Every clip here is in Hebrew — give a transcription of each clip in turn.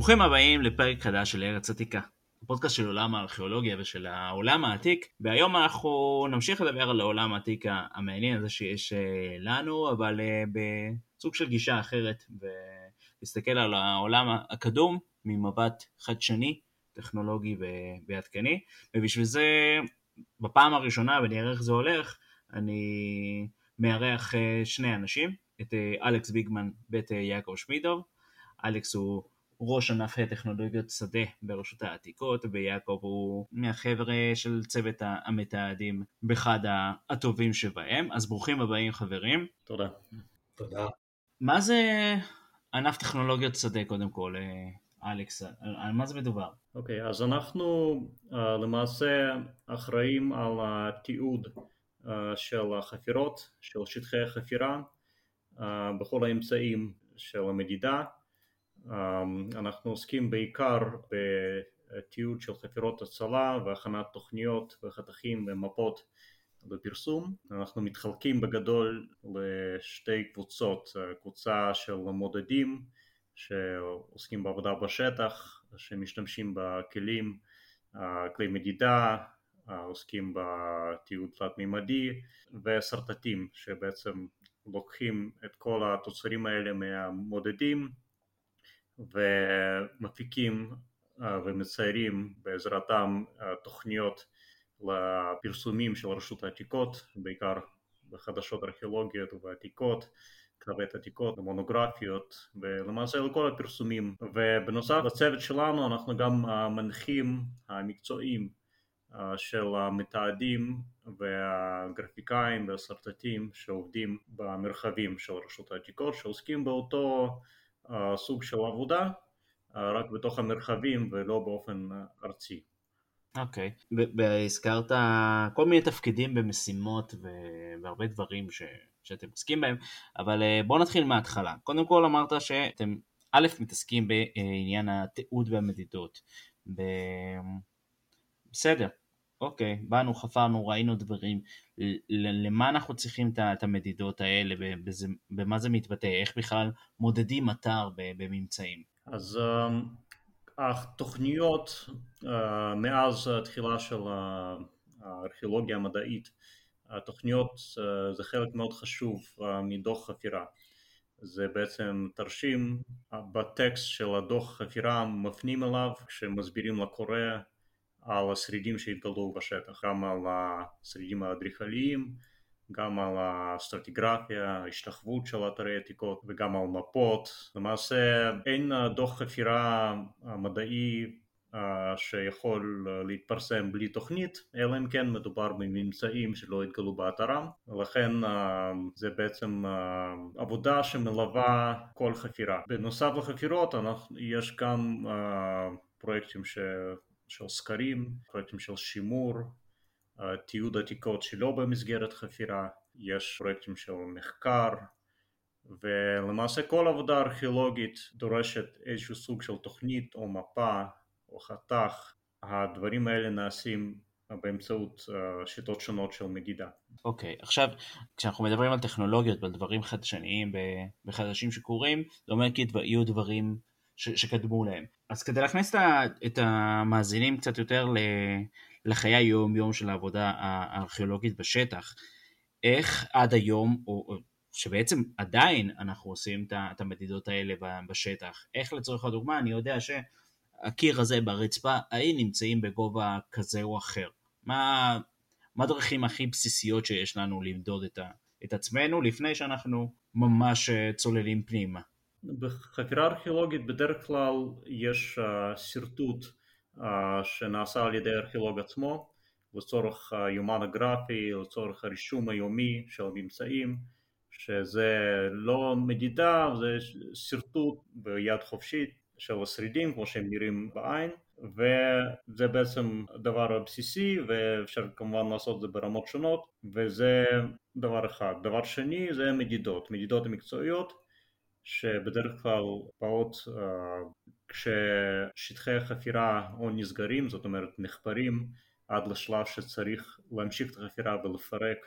ברוכים הבאים לפרק חדש של ארץ עתיקה, הפודקאסט של עולם הארכיאולוגיה ושל העולם העתיק, והיום אנחנו נמשיך לדבר על העולם העתיק המעניין הזה שיש אה, לנו, אבל אה, בסוג של גישה אחרת, ולהסתכל על העולם הקדום ממבט חדשני, טכנולוגי ועדכני, ובשביל זה בפעם הראשונה, ונראה איך זה הולך, אני מארח אה, שני אנשים, את אלכס ביגמן ואת יעקב שמידוב. אלכס הוא ראש ענף טכנולוגיות שדה ברשות העתיקות, ויעקב הוא מהחבר'ה של צוות המתעדים באחד הטובים שבהם. אז ברוכים הבאים חברים. תודה. תודה. מה זה ענף טכנולוגיות שדה קודם כל, אלכס? על מה זה מדובר? אוקיי, okay, אז אנחנו uh, למעשה אחראים על התיעוד uh, של החפירות, של שטחי החפירה, uh, בכל האמצעים של המדידה. אמ, אנחנו עוסקים בעיקר בתיעוד של חפירות הצלה והכנת תוכניות וחתכים ומפות בפרסום. אנחנו מתחלקים בגדול לשתי קבוצות, קבוצה של מודדים שעוסקים בעבודה בשטח, שמשתמשים בכלים, כלי מדידה, עוסקים בתיעוד תלת מימדי ושרטטים שבעצם לוקחים את כל התוצרים האלה מהמודדים ומפיקים אה, ומציירים בעזרתם אה, תוכניות לפרסומים של רשות העתיקות, בעיקר בחדשות ארכיאולוגיות ועתיקות, כתבי עתיקות ומונוגרפיות ולמעשה לכל הפרסומים. ובנוסף לצוות שלנו אנחנו גם המנחים המקצועיים אה, של המתעדים והגרפיקאים והשרטטים שעובדים במרחבים של רשות העתיקות שעוסקים באותו סוג של עבודה, רק בתוך המרחבים ולא באופן ארצי. אוקיי, okay. והזכרת כל מיני תפקידים במשימות והרבה דברים ש... שאתם עוסקים בהם, אבל בואו נתחיל מההתחלה. קודם כל אמרת שאתם א', מתעסקים בעניין התיעוד והמדידות. ב... בסדר, אוקיי, באנו, חפרנו, ראינו דברים, למה אנחנו צריכים את המדידות האלה, במה זה מתבטא, איך בכלל מודדים אתר בממצאים? אז אמ, התוכניות אה, מאז התחילה של הארכיאולוגיה המדעית, התוכניות אה, זה חלק מאוד חשוב אה, מדוח חפירה. זה בעצם תרשים בטקסט של הדוח חפירה מפנים אליו כשמסבירים לקורא על השרידים שהתגלו בשטח, גם על השרידים האדריכליים, גם על הסטרטיגרפיה, ההשתחוות של אתרי עתיקות וגם על מפות. למעשה אין דוח חפירה מדעי שיכול להתפרסם בלי תוכנית, אלא אם כן מדובר בממצאים שלא התגלו באתרם, ולכן זה בעצם עבודה שמלווה כל חפירה. בנוסף לחפירות יש גם פרויקטים ש... של סקרים, פרויקטים של שימור, תיעוד עתיקות שלא במסגרת חפירה, יש פרויקטים של מחקר ולמעשה כל עבודה ארכיאולוגית דורשת איזשהו סוג של תוכנית או מפה או חתך, הדברים האלה נעשים באמצעות שיטות שונות של מדידה. אוקיי, okay, עכשיו כשאנחנו מדברים על טכנולוגיות ועל דברים חדשניים וחדשים שקורים, זה אומר כי יהיו דברים שקדמו להם. אז כדי להכניס את המאזינים קצת יותר לחיי היום יום של העבודה הארכיאולוגית בשטח, איך עד היום, או שבעצם עדיין אנחנו עושים את המדידות האלה בשטח, איך לצורך הדוגמה אני יודע שהקיר הזה ברצפה, האם נמצאים בגובה כזה או אחר, מה, מה הדרכים הכי בסיסיות שיש לנו למדוד את, ה, את עצמנו לפני שאנחנו ממש אה, צוללים פנימה. בחקירה ארכיאולוגית בדרך כלל יש uh, שרטוט uh, שנעשה על ידי הארכיאולוג עצמו לצורך היומן הגרפי, לצורך הרישום היומי של הממצאים, שזה לא מדידה, זה שרטוט ביד חופשית של השרידים כמו שהם נראים בעין וזה בעצם הדבר הבסיסי ואפשר כמובן לעשות את זה ברמות שונות וזה דבר אחד. דבר שני זה מדידות, מדידות המקצועיות שבדרך כלל באות uh, כששטחי החפירה או נסגרים, זאת אומרת נחפרים עד לשלב שצריך להמשיך את החפירה ולפרק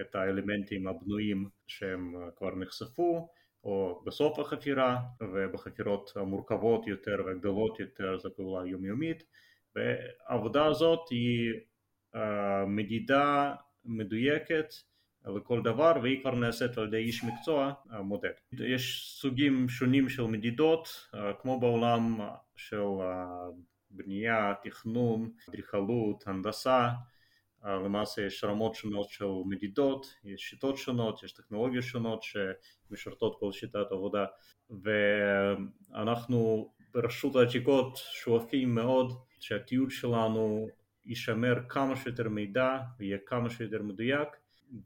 את האלמנטים הבנויים שהם כבר נחשפו, או בסוף החפירה, ובחפירות המורכבות יותר והגדולות יותר זו פעולה יומיומית, והעבודה הזאת היא מדידה מדויקת לכל דבר והיא כבר נעשית על ידי איש מקצוע מודד. יש סוגים שונים של מדידות כמו בעולם של בנייה, תכנון, אדריכלות, הנדסה למעשה יש רמות שונות של מדידות, יש שיטות שונות, יש טכנולוגיות שונות שמשרתות כל שיטת עבודה ואנחנו ברשות העתיקות שואפים מאוד שהתיעוד שלנו יישמר כמה שיותר מידע ויהיה כמה שיותר מדויק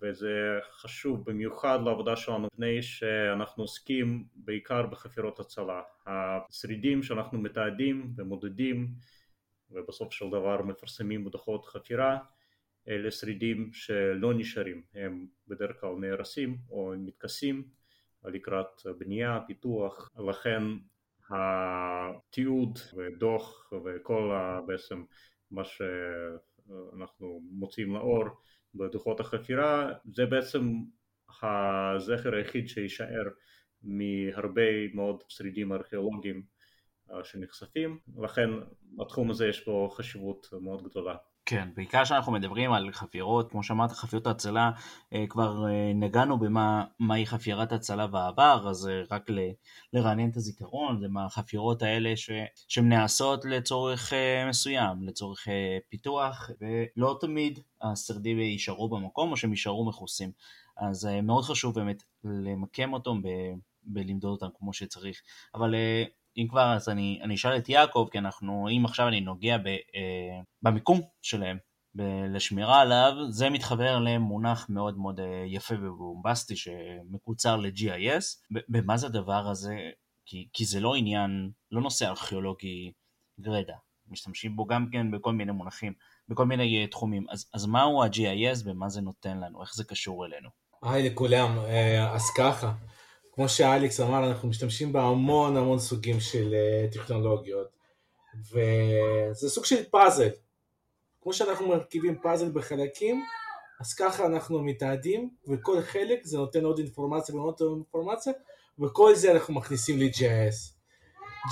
וזה חשוב במיוחד לעבודה שלנו מפני שאנחנו עוסקים בעיקר בחפירות הצלה. השרידים שאנחנו מתעדים ומודדים ובסוף של דבר מפרסמים בדוחות חפירה אלה שרידים שלא נשארים, הם בדרך כלל נהרסים או מתכסים לקראת בנייה, פיתוח, לכן התיעוד ודוח וכל בעצם מה שאנחנו מוצאים לאור בדוחות החפירה זה בעצם הזכר היחיד שיישאר מהרבה מאוד שרידים ארכיאולוגיים שנחשפים, לכן בתחום הזה יש פה חשיבות מאוד גדולה. כן, בעיקר כשאנחנו מדברים על חפירות, כמו שאמרת, חפירות ההצלה, אה, כבר אה, נגענו במה מהי חפירת הצלה בעבר, אז אה, רק ל, לרענן את הזיכרון, זה מהחפירות האלה ש, שהן נעשות לצורך מסוים, לצורך פיתוח, ולא תמיד השרדים יישארו במקום או שהם יישארו מכוסים. אז מאוד חשוב באמת למקם אותם ב, בלמדוד אותם כמו שצריך. אבל אם כבר אז אני, אני אשאל את יעקב, כי אנחנו, אם עכשיו אני נוגע ב, אה, במיקום שלהם, ב- לשמירה עליו, זה מתחבר למונח מאוד מאוד אה, יפה ובומבסטי שמקוצר ל-GIS. במה זה הדבר הזה? כי, כי זה לא עניין, לא נושא ארכיאולוגי גרידא, משתמשים בו גם כן בכל מיני מונחים, בכל מיני uh, תחומים. אז, אז מהו ה-GIS ומה זה נותן לנו? איך זה קשור אלינו? היי לכולם, אה, אז ככה, כמו שאליקס אמר, אנחנו משתמשים בהמון המון סוגים של uh, טכנולוגיות, וזה סוג של פאזל. כמו שאנחנו מרכיבים פאזל בחלקים, אז ככה אנחנו מתעדים, וכל חלק זה נותן עוד אינפורמציה ועוד אינפורמציה, וכל זה אנחנו מכניסים ל-JS.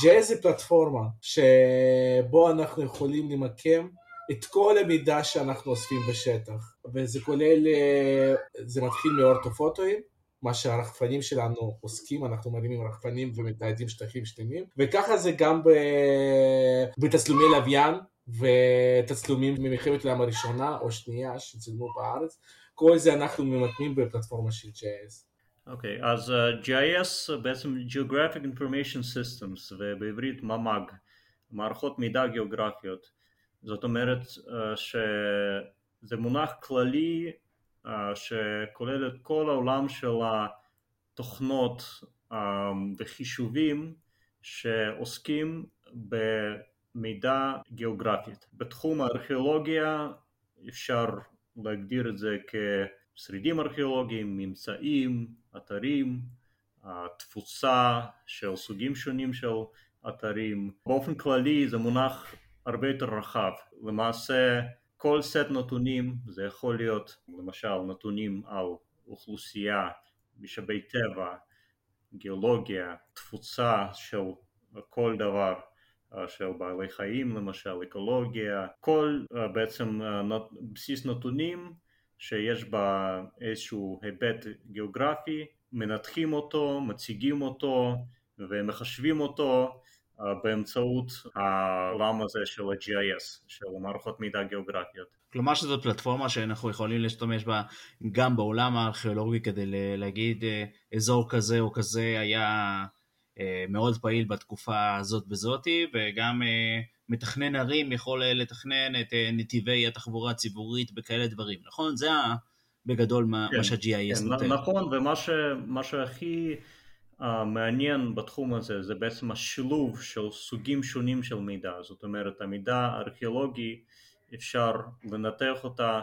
JS זה פלטפורמה שבו אנחנו יכולים למקם את כל המידע שאנחנו אוספים בשטח, וזה כולל, אה, זה מתחיל מאורטופוטואים, מה שהרחפנים שלנו עוסקים, אנחנו מרימים רחפנים ומתעדים שטחים שלמים, וככה זה גם בתצלומי לוויין ותצלומים ממלחמת העולם הראשונה או שנייה שצילמו בארץ, כל זה אנחנו ממתנים בפלטפורמה של JS. אוקיי, okay, אז uh, GIS בעצם Geographic Information Systems ובעברית ממ"ג, מערכות מידע גיאוגרפיות, זאת אומרת uh, שזה מונח כללי שכולל את כל העולם של התוכנות וחישובים שעוסקים במידע גיאוגרפית. בתחום הארכיאולוגיה אפשר להגדיר את זה כשרידים ארכיאולוגיים, ממצאים, אתרים, תפוצה של סוגים שונים של אתרים. באופן כללי זה מונח הרבה יותר רחב. למעשה כל סט נתונים, זה יכול להיות למשל נתונים על אוכלוסייה, משאבי טבע, גיאולוגיה, תפוצה של כל דבר אה, של בעלי חיים למשל, אקולוגיה, כל אה, בעצם אה, בסיס נתונים שיש בה איזשהו היבט גיאוגרפי, מנתחים אותו, מציגים אותו ומחשבים אותו באמצעות העולם הזה של ה-GIS, של מערכות מידע גיאוגרפיות. כלומר שזו פלטפורמה שאנחנו יכולים להשתמש בה גם בעולם הארכיאולוגי כדי להגיד אה, אזור כזה או כזה היה אה, מאוד פעיל בתקופה הזאת וזאתי, וגם אה, מתכנן ערים יכול לתכנן את נתיבי התחבורה הציבורית בכאלה דברים, נכון? זה בגדול כן, מה שה-GIS כן, נותן. נכון, ומה שהכי... המעניין בתחום הזה זה בעצם השילוב של סוגים שונים של מידע, זאת אומרת המידע הארכיאולוגי אפשר לנתח אותה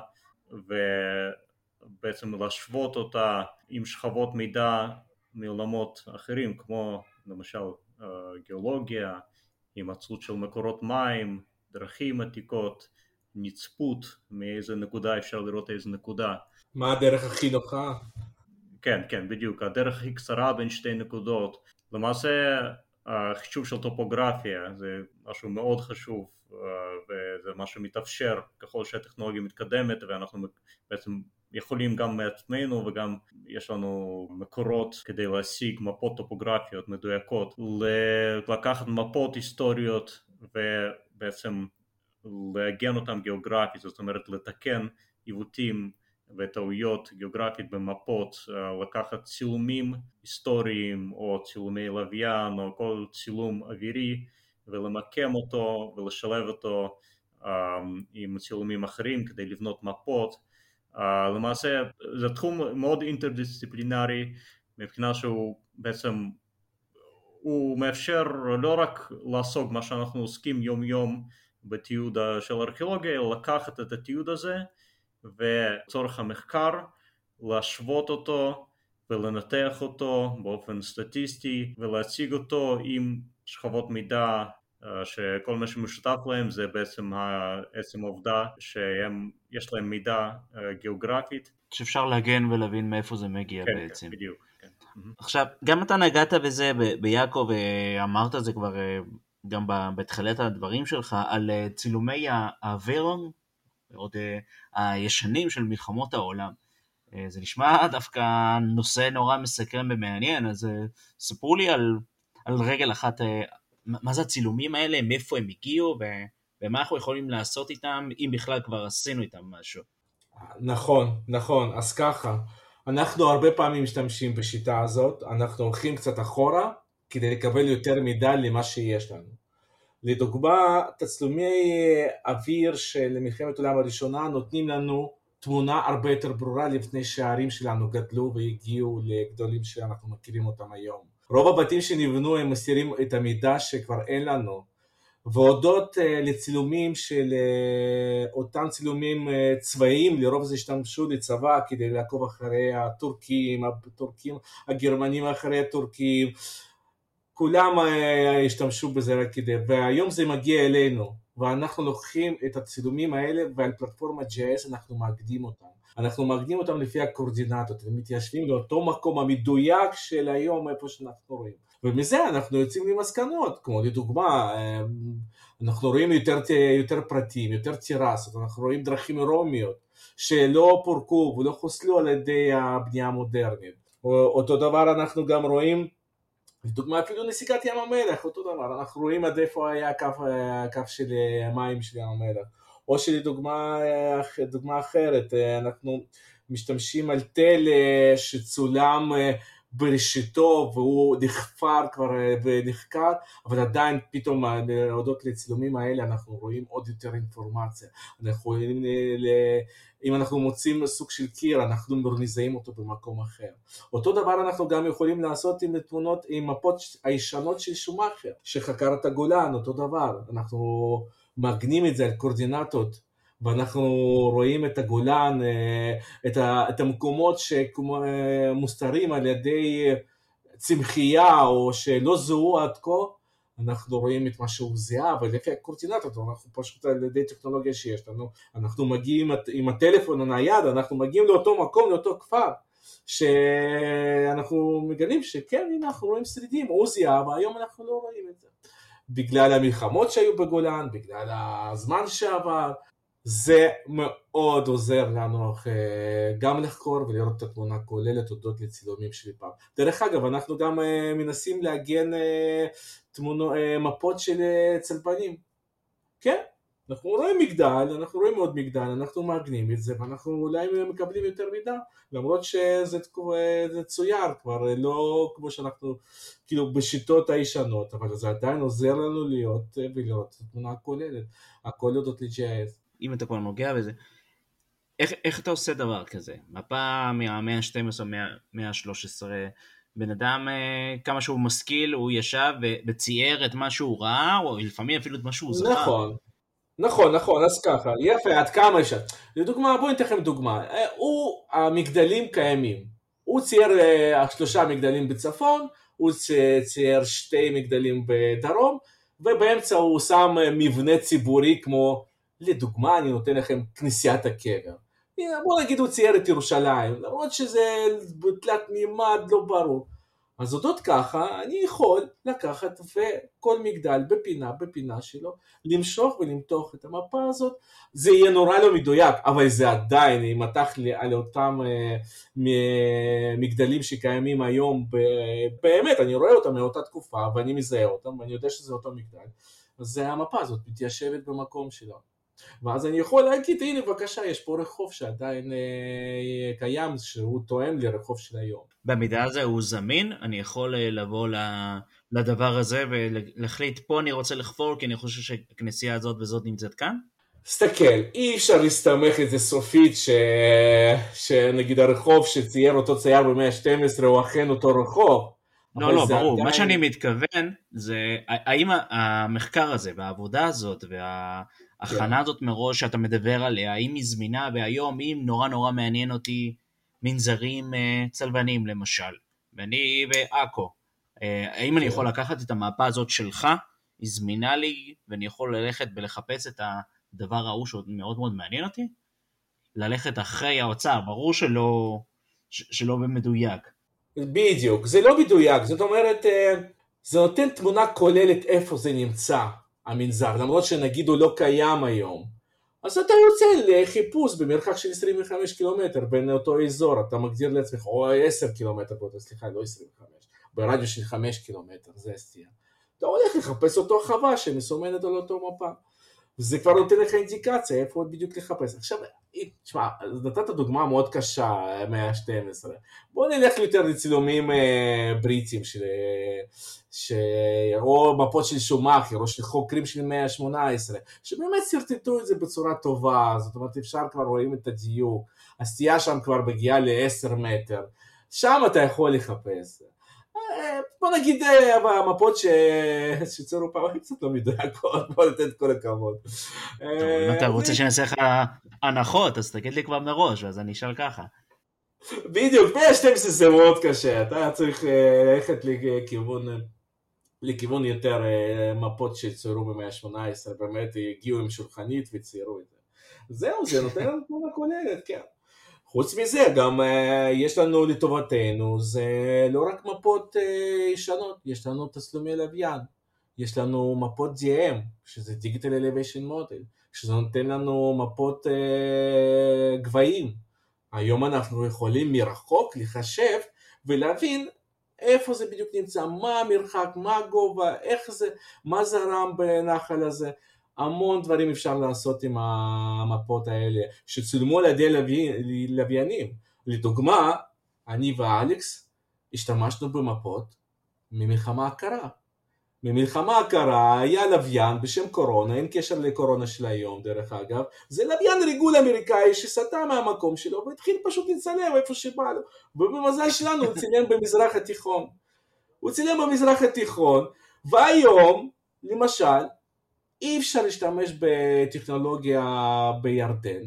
ובעצם להשוות אותה עם שכבות מידע מעולמות אחרים כמו למשל גיאולוגיה, הימצאות של מקורות מים, דרכים עתיקות, נצפות מאיזה נקודה אפשר לראות איזה נקודה. מה הדרך הכי נוחה? כן, כן, בדיוק. הדרך הכי קצרה בין שתי נקודות. למעשה החישוב של טופוגרפיה זה משהו מאוד חשוב וזה משהו מתאפשר ככל שהטכנולוגיה מתקדמת ואנחנו בעצם יכולים גם מעצמנו וגם יש לנו מקורות כדי להשיג מפות טופוגרפיות מדויקות לקחת מפות היסטוריות ובעצם לעגן אותן גיאוגרפית, זאת אומרת לתקן עיוותים וטעויות גיאוגרפית במפות, לקחת צילומים היסטוריים או צילומי לוויין או כל צילום אווירי ולמקם אותו ולשלב אותו עם צילומים אחרים כדי לבנות מפות. למעשה זה תחום מאוד אינטרדיסציפלינרי מבחינה שהוא בעצם הוא מאפשר לא רק לעסוק מה שאנחנו עוסקים יום יום בתיעוד של ארכיאולוגיה, אלא לקחת את התיעוד הזה וצורך המחקר להשוות אותו ולנתח אותו באופן סטטיסטי ולהציג אותו עם שכבות מידע שכל מה שמשותף להם זה בעצם עצם העובדה שיש להם מידע גיאוגרפית. שאפשר להגן ולהבין מאיפה זה מגיע כן, בעצם. כן, בדיוק. כן. עכשיו, גם אתה נגעת בזה ביעקב, ואמרת זה כבר גם בתחילת הדברים שלך, על צילומי הוורון, עוד הישנים של מלחמות העולם. זה נשמע דווקא נושא נורא מסקרן ומעניין, אז ספרו לי על, על רגל אחת מה זה הצילומים האלה, מאיפה הם הגיעו, ומה אנחנו יכולים לעשות איתם, אם בכלל כבר עשינו איתם משהו. נכון, נכון, אז ככה, אנחנו הרבה פעמים משתמשים בשיטה הזאת, אנחנו הולכים קצת אחורה כדי לקבל יותר מידע למה שיש לנו. לדוגמה, תצלומי אוויר של מלחמת העולם הראשונה נותנים לנו תמונה הרבה יותר ברורה לפני שהערים שלנו גדלו והגיעו לגדולים שאנחנו מכירים אותם היום. רוב הבתים שנבנו הם מסירים את המידע שכבר אין לנו והודות uh, לצילומים של uh, אותם צילומים צבאיים, לרוב זה השתמשו לצבא כדי לעקוב אחרי הטורקים, הטורקים, הגרמנים אחרי הטורקים, כולם uh, השתמשו בזה רק כדי, והיום זה מגיע אלינו, ואנחנו לוקחים את הצילומים האלה ועל פלטפורמת JS אנחנו מאגדים אותם. אנחנו מאגדים אותם לפי הקורדינטות ומתיישבים לאותו מקום המדויק של היום איפה שאנחנו רואים. ומזה אנחנו יוצאים למסקנות, כמו לדוגמה, אנחנו רואים יותר, יותר פרטים, יותר טירסות, אנחנו רואים דרכים רומיות שלא פורקו ולא חוסלו על ידי הבנייה המודרנית. אותו דבר אנחנו גם רואים לדוגמה אפילו נסיגת ים המלח, אותו דבר, אנחנו רואים עד איפה היה הקו, הקו של המים של ים המלח. או שלדוגמה דוגמה אחרת, אנחנו משתמשים על תל שצולם בראשיתו והוא נחפר כבר ונחקר, אבל עדיין פתאום הודות לצילומים האלה אנחנו רואים עוד יותר אינפורמציה. אנחנו רואים, אם אנחנו מוצאים סוג של קיר, אנחנו מזהים אותו במקום אחר. אותו דבר אנחנו גם יכולים לעשות עם תמונות, עם מפות הישנות של שומאכר, שחקר את הגולן, אותו דבר. אנחנו מעגנים את זה על קורדינטות ואנחנו רואים את הגולן, את, את המקומות שמוסתרים על ידי צמחייה או שלא זוהו עד כה, אנחנו רואים את מה שהוא זיהה, ולפי הקורדינטות, אנחנו פשוט על ידי טכנולוגיה שיש לנו, אנחנו מגיעים עם הטלפון הנייד, אנחנו מגיעים לאותו מקום, לאותו כפר, שאנחנו מגלים שכן, הנה אנחנו רואים שרידים, הוא זיהה, והיום אנחנו לא רואים את זה. בגלל המלחמות שהיו בגולן, בגלל הזמן שעבר, זה מאוד עוזר לנו גם לחקור ולראות את התמונה הכוללת הודות לצילומים שלי פעם. דרך אגב, אנחנו גם מנסים לעגן תמונו, מפות של צלפנים. כן, אנחנו רואים מגדל, אנחנו רואים עוד מגדל, אנחנו מעגנים את זה ואנחנו אולי מקבלים יותר מידע, למרות שזה צויר כבר, לא כמו שאנחנו, כאילו בשיטות הישנות, אבל זה עדיין עוזר לנו להיות ולראות את התמונה הכוללת, הכל יודעות ל-GIS. אם אתה כבר נוגע בזה, איך, איך אתה עושה דבר כזה? מפה מהמאה ה-12, מהמאה ה-13, בן אדם כמה שהוא משכיל, הוא ישב וצייר את מה שהוא ראה, או לפעמים אפילו את מה שהוא זכר. נכון, נכון, נכון, אז ככה, יפה, עד כמה אפשר. לדוגמה, בואו ניתן לכם דוגמה, הוא, המגדלים קיימים, הוא צייר שלושה מגדלים בצפון, הוא צייר שתי מגדלים בדרום, ובאמצע הוא שם מבנה ציבורי כמו, לדוגמה, אני נותן לכם כנסיית הקבר. בוא נגיד הוא צייר את ירושלים, למרות שזה תלת מימד לא ברור. אז הודות ככה, אני יכול לקחת וכל מגדל בפינה, בפינה שלו, למשוך ולמתוח את המפה הזאת. זה יהיה נורא לא מדויק, אבל זה עדיין יימתח על אותם אה, מגדלים שקיימים היום, באמת, אני רואה אותם מאותה תקופה, ואני מזהה אותם, ואני יודע שזה אותו מגדל. אז המפה הזאת מתיישבת במקום שלה. ואז אני יכול להגיד, הנה בבקשה, יש פה רחוב שעדיין אה, קיים, שהוא תואם לרחוב של היום. במידה הזה הוא זמין, אני יכול אה, לבוא לדבר הזה ולהחליט, פה אני רוצה לחפור כי אני חושב שהכנסייה הזאת וזאת נמצאת כאן? תסתכל, אי אפשר להסתמך את זה סופית ש... שנגיד הרחוב שצייר אותו צייר במאה ה-12 הוא אכן אותו רחוב. לא, לא, ברור. עדיין... מה שאני מתכוון זה האם המחקר הזה והעבודה הזאת וה... ההכנה הזאת מראש שאתה מדבר עליה, האם היא זמינה, והיום אם נורא נורא מעניין אותי מנזרים uh, צלבנים למשל, ואני בעכו, uh, האם אני כן. יכול לקחת את המפה הזאת שלך, היא זמינה לי, ואני יכול ללכת ולחפש את הדבר ההוא שעוד מאוד מאוד מעניין אותי? ללכת אחרי האוצר, ברור שלא, שלא במדויק. בדיוק, זה לא מדויק, זאת אומרת, אה, זה נותן תמונה כוללת איפה זה נמצא. המנזר, למרות שנגיד הוא לא קיים היום. אז אתה יוצא לחיפוש במרחק של 25 קילומטר בין אותו אזור, אתה מגדיר לעצמך, או 10 קילומטר, סליחה, לא 25, ברדיו של 5 קילומטר, זה הסטייה. אתה הולך לחפש אותו חווה שמסומנת על אותו מפה. זה כבר נותן לך אינדיקציה איפה בדיוק לחפש. עכשיו, תשמע, נתת דוגמה מאוד קשה, מאה ה-12. בוא נלך יותר לצילומים אה, בריטים, של, ש... או מפות של שומאכר, או של חוקרים של מאה ה-18, שבאמת שרטטו את זה בצורה טובה, זאת אומרת אפשר כבר רואים את הדיוק, הסטייה שם כבר מגיעה ל-10 מטר, שם אתה יכול לחפש. בוא נגיד אה, המפות שציירו פעם קצת לא מדויקות, בוא ניתן את כל הכבוד. אם אתה רוצה שאני אעשה לך הנחות, אז תגיד לי כבר מראש, אז אני אשאל ככה. בדיוק, ב-12 זה מאוד קשה, אתה צריך אה, ללכת לכיוון, לכיוון יותר אה, מפות שציירו במאה ה-18, באמת הגיעו עם שולחנית וציירו את זה. זהו, זה נותן לנו תמונה כוללת, כן. חוץ מזה, גם uh, יש לנו לטובתנו, זה לא רק מפות uh, ישנות, יש לנו תסלומי לוויין, יש לנו מפות DMM, שזה Digital Elevation Model, שזה נותן לנו מפות uh, גבהים. היום אנחנו יכולים מרחוק לחשב ולהבין איפה זה בדיוק נמצא, מה המרחק, מה הגובה, איך זה, מה זרם בנחל הזה. המון דברים אפשר לעשות עם המפות האלה, שצולמו על ידי לווי, לוויינים. לדוגמה, אני ואלכס השתמשנו במפות ממלחמה הקרה. ממלחמה הקרה היה לוויין בשם קורונה, אין קשר לקורונה של היום דרך אגב, זה לוויין ריגול אמריקאי שסטה מהמקום שלו והתחיל פשוט לצלם איפה שבא לו, ובמזל שלנו הוא צילם במזרח התיכון. הוא צילם במזרח התיכון, והיום, למשל, אי אפשר להשתמש בטכנולוגיה בירדן,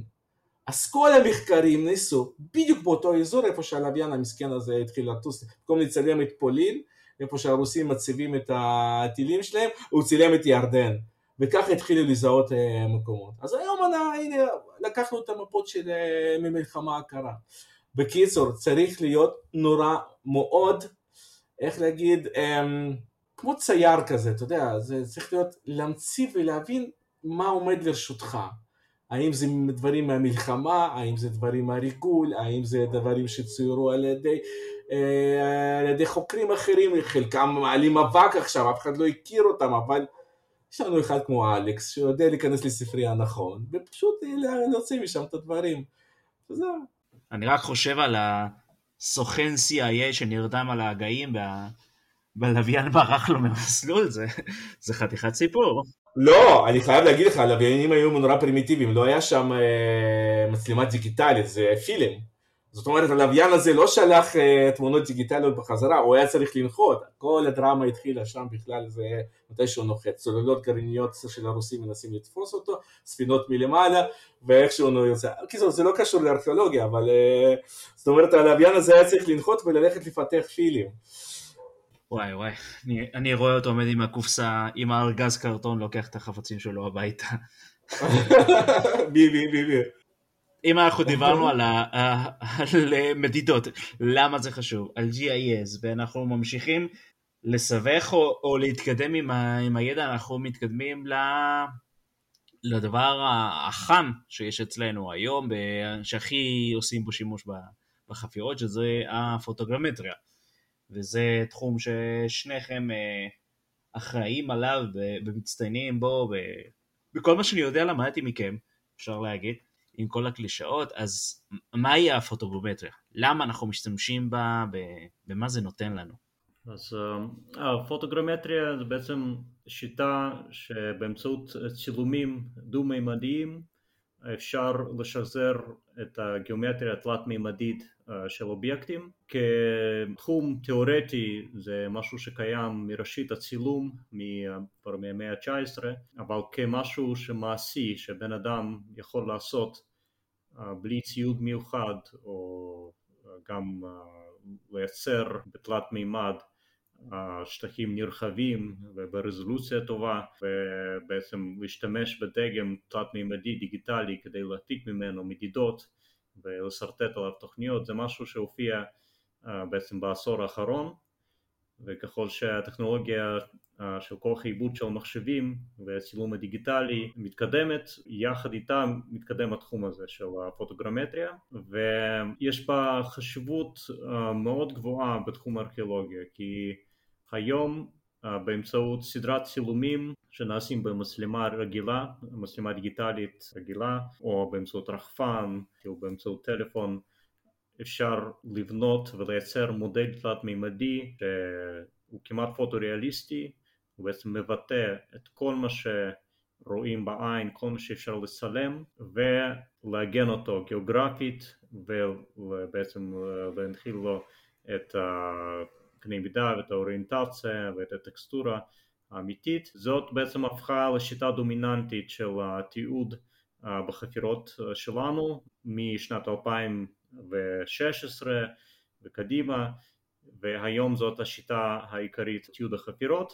אז כל המחקרים נעשו בדיוק באותו אזור איפה שהלוויין המסכן הזה התחיל לטוס, במקום לצלם את פולין, איפה שהרוסים מציבים את הטילים שלהם, הוא צילם את ירדן, וככה התחילו לזהות אה, מקומות. אז היום הנה, לקחנו את המפות של אה, ממלחמה הקרה. בקיצור, צריך להיות נורא מאוד, איך להגיד, אמ, כמו צייר כזה, אתה יודע, זה צריך להיות להמציא ולהבין מה עומד לרשותך. האם זה דברים מהמלחמה, האם זה דברים מהריגול, האם זה דברים שצוירו על ידי, אה, על ידי חוקרים אחרים, חלקם מעלים אבק עכשיו, אף אחד לא הכיר אותם, אבל יש לנו אחד כמו אלכס שיודע להיכנס לספרייה נכון, ופשוט להוציא משם את הדברים. וזהו. אני רק חושב על הסוכן CIA שנרדם על ההגאים וה... והלוויין ברח לו ממסלול, זה, זה חתיכת סיפור. לא, אני חייב להגיד לך, הלוויינים היו נורא פרימיטיביים, לא היה שם אה, מצלמה דיגיטלית, זה פילם. זאת אומרת, הלוויין הזה לא שלח אה, תמונות דיגיטליות בחזרה, הוא היה צריך לנחות. כל הדרמה התחילה שם בכלל, זה מתי שהוא נוחת. צוללות גרעיניות של הרוסים מנסים לתפוס אותו, ספינות מלמעלה, ואיכשהו הוא יוצא. קיצור, זה לא קשור לארכיאולוגיה, אבל אה, זאת אומרת, הלוויין הזה היה צריך לנחות וללכת לפתח פילים. וואי וואי, אני, אני רואה אותו עומד עם הקופסה, עם הארגז קרטון, לוקח את החפצים שלו הביתה. בי בי בי בי. אם אנחנו דיברנו על, ה, על מדידות, למה זה חשוב, על GIS, ואנחנו ממשיכים לסבך או, או להתקדם עם, ה, עם הידע, אנחנו מתקדמים ל, לדבר החם שיש אצלנו היום, שהכי עושים בו שימוש בחפירות, שזה הפוטוגרמטריה. וזה תחום ששניכם אה, אחראים עליו ומצטיינים בו, בכל מה שאני יודע למדתי מכם, אפשר להגיד. עם כל הקלישאות, אז מהי הפוטוגרומטריה? למה אנחנו משתמשים בה, ומה זה נותן לנו? אז אה, הפוטוגרמטריה זה בעצם שיטה שבאמצעות צילומים דו-מימדיים אפשר לשחזר את הגיאומטריה התלת-מימדית אה, של אובייקטים. כתחום תיאורטי זה משהו שקיים מראשית הצילום כבר מהמאה ה-19, אבל כמשהו שמעשי שבן אדם יכול לעשות בלי ציוד מיוחד או גם לייצר בתלת מימד שטחים נרחבים וברזולוציה טובה ובעצם להשתמש בדגם תלת מימדי דיגיטלי כדי להעתיק ממנו מדידות ולשרטט עליו תוכניות זה משהו שהופיע בעצם בעשור האחרון וככל שהטכנולוגיה של כוח העיבוד של המחשבים והצילום הדיגיטלי מתקדמת, יחד איתה מתקדם התחום הזה של הפוטוגרמטריה ויש בה חשיבות מאוד גבוהה בתחום הארכיאולוגיה כי היום באמצעות סדרת צילומים שנעשים במצלמה רגילה, מצלמה דיגיטלית רגילה או באמצעות רחפן או באמצעות טלפון אפשר לבנות ולייצר מודל תלת מימדי שהוא כמעט פוטו-ריאליסטי הוא בעצם מבטא את כל מה שרואים בעין, כל מה שאפשר לצלם ולעגן אותו גיאוגרפית ובעצם להנחיל לו את הקנה מידה ואת האוריינטציה ואת הטקסטורה האמיתית. זאת בעצם הפכה לשיטה דומיננטית של התיעוד בחפירות שלנו משנת 2016 וקדימה והיום זאת השיטה העיקרית תיעוד החפירות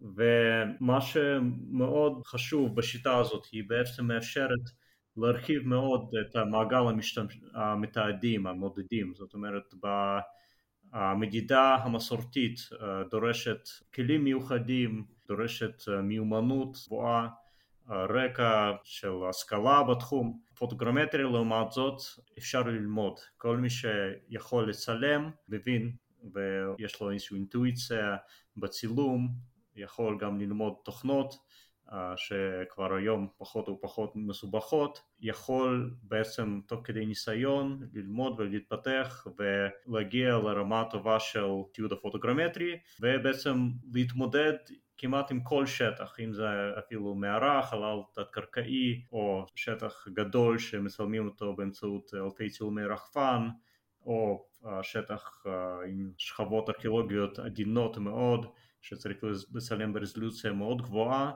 ומה שמאוד חשוב בשיטה הזאת היא בעצם מאפשרת להרחיב מאוד את המעגל המשתמש... המתעדים, המודדים, זאת אומרת המדידה המסורתית אה, דורשת כלים מיוחדים, דורשת אה, מיומנות גבוהה, אה, רקע של השכלה בתחום. פוטוגרמטריה לעומת זאת אפשר ללמוד, כל מי שיכול לצלם מבין ויש לו איזושהי אינטואיציה בצילום יכול גם ללמוד תוכנות שכבר היום פחות ופחות מסובכות, יכול בעצם תוך כדי ניסיון ללמוד ולהתפתח ולהגיע לרמה טובה של תיעוד הפוטוגרמטרי ובעצם להתמודד כמעט עם כל שטח, אם זה אפילו מערה, חלל תת-קרקעי או שטח גדול שמצלמים אותו באמצעות אלפי צילומי רחפן או שטח עם שכבות ארכיאולוגיות עדינות מאוד שצריך לצלם ברזולוציה מאוד גבוהה.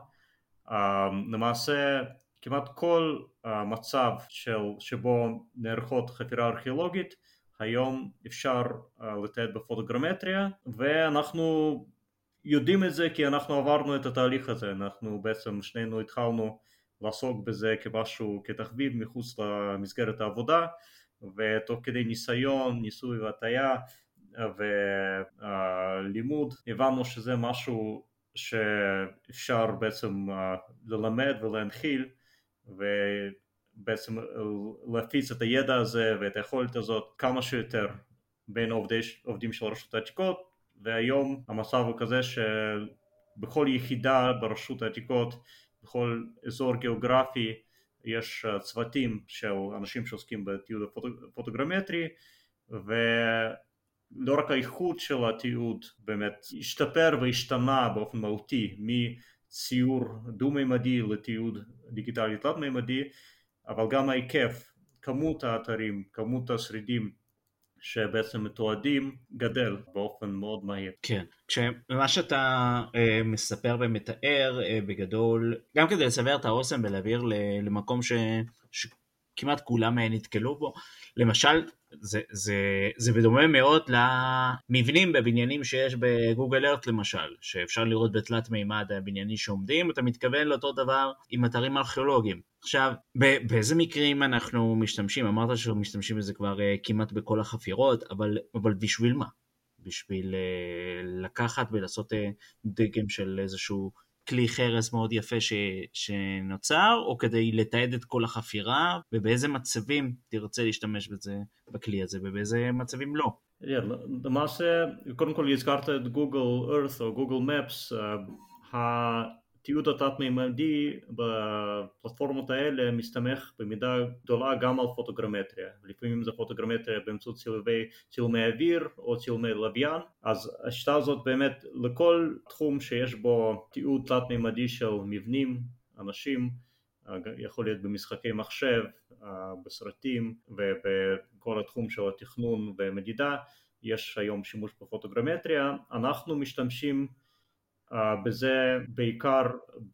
למעשה כמעט כל מצב של, שבו נערכות חפירה ארכיאולוגית היום אפשר לתת בפוטוגרמטריה ואנחנו יודעים את זה כי אנחנו עברנו את התהליך הזה, אנחנו בעצם שנינו התחלנו לעסוק בזה כמשהו, כתחביב מחוץ למסגרת העבודה ותוך כדי ניסיון, ניסוי והטיה ולימוד הבנו שזה משהו שאפשר בעצם ללמד ולהנחיל ובעצם להפיץ את הידע הזה ואת היכולת הזאת כמה שיותר בין עובדי, עובדים של רשות העתיקות והיום המצב הוא כזה שבכל יחידה ברשות העתיקות בכל אזור גיאוגרפי יש צוותים של אנשים שעוסקים בתיעוד הפוטוגרמטרי ו... לא רק האיכות של התיעוד באמת השתפר והשתנה באופן מהותי מציור דו-מימדי לתיעוד דיגיטלי תלת-מימדי אבל גם ההיקף, כמות האתרים, כמות השרידים שבעצם מתועדים גדל באופן מאוד מהיר. כן, כשמה שאתה אה, מספר ומתאר אה, בגדול, גם כדי לסבר את האוסם ולהעביר למקום ש, שכמעט כולם נתקלו בו, למשל זה, זה, זה בדומה מאוד למבנים בבניינים שיש בגוגל ארט למשל, שאפשר לראות בתלת מימד הבניינים שעומדים, אתה מתכוון לאותו דבר עם אתרים ארכיאולוגיים. עכשיו, באיזה מקרים אנחנו משתמשים? אמרת שמשתמשים בזה כבר uh, כמעט בכל החפירות, אבל, אבל בשביל מה? בשביל uh, לקחת ולעשות uh, דגם של איזשהו כלי חרס מאוד יפה ש, שנוצר, או כדי לתעד את כל החפירה, ובאיזה מצבים תרצה להשתמש בזה, בכלי הזה, ובאיזה מצבים לא. למעשה, קודם כל הזכרת את גוגל ארת או גוגל מפס, התיעוד התת-מימדי בפלטפורמות האלה מסתמך במידה גדולה גם על פוטוגרמטריה. לפעמים זה פוטוגרמטריה באמצעות צילומי, צילומי אוויר או צילומי לוויין. אז השיטה הזאת באמת לכל תחום שיש בו תיעוד תת-מימדי של מבנים, אנשים יכול להיות במשחקי מחשב, בסרטים ובכל התחום של התכנון ומדידה יש היום שימוש בפוטוגרמטריה. אנחנו משתמשים בזה בעיקר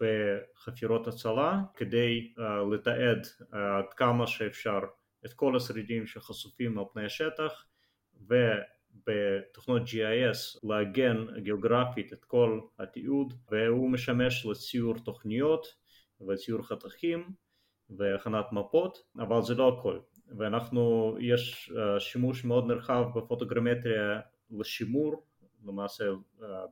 בחפירות הצלה כדי לתעד עד כמה שאפשר את כל השרידים שחשופים על פני השטח ובתוכנות GIS לעגן גיאוגרפית את כל התיעוד והוא משמש לציור תוכניות וציור חתכים והכנת מפות אבל זה לא הכל. ואנחנו יש שימוש מאוד נרחב בפוטוגרמטריה לשימור למעשה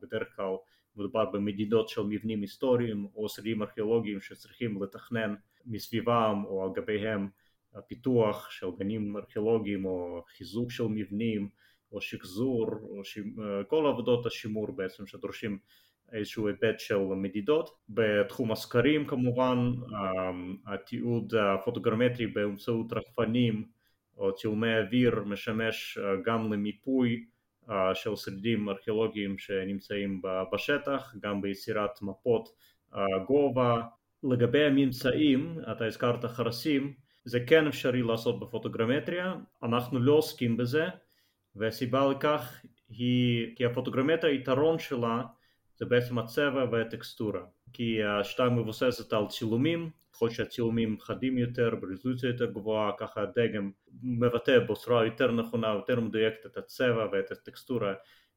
בדרך כלל מדובר במדידות של מבנים היסטוריים או שרידים ארכיאולוגיים שצריכים לתכנן מסביבם או על גביהם פיתוח של גנים ארכיאולוגיים או חיזוק של מבנים או שחזור או ש... כל עבודות השימור בעצם שדורשים איזשהו היבט של מדידות. בתחום הסקרים כמובן התיעוד הפוטוגרמטרי באמצעות רחפנים או צילומי אוויר משמש גם למיפוי של שרידים ארכיאולוגיים שנמצאים בשטח, גם ביצירת מפות גובה. לגבי הממצאים, אתה הזכרת חרסים, זה כן אפשרי לעשות בפוטוגרמטריה, אנחנו לא עוסקים בזה, והסיבה לכך היא כי הפוטוגרמטריה, היתרון שלה זה בעצם הצבע והטקסטורה, כי השיטה מבוססת על צילומים ככל שהצילומים חדים יותר, ברזולוציה יותר גבוהה, ככה הדגם מבטא בצורה יותר נכונה, יותר מדויקת את הצבע ואת הטקסטורה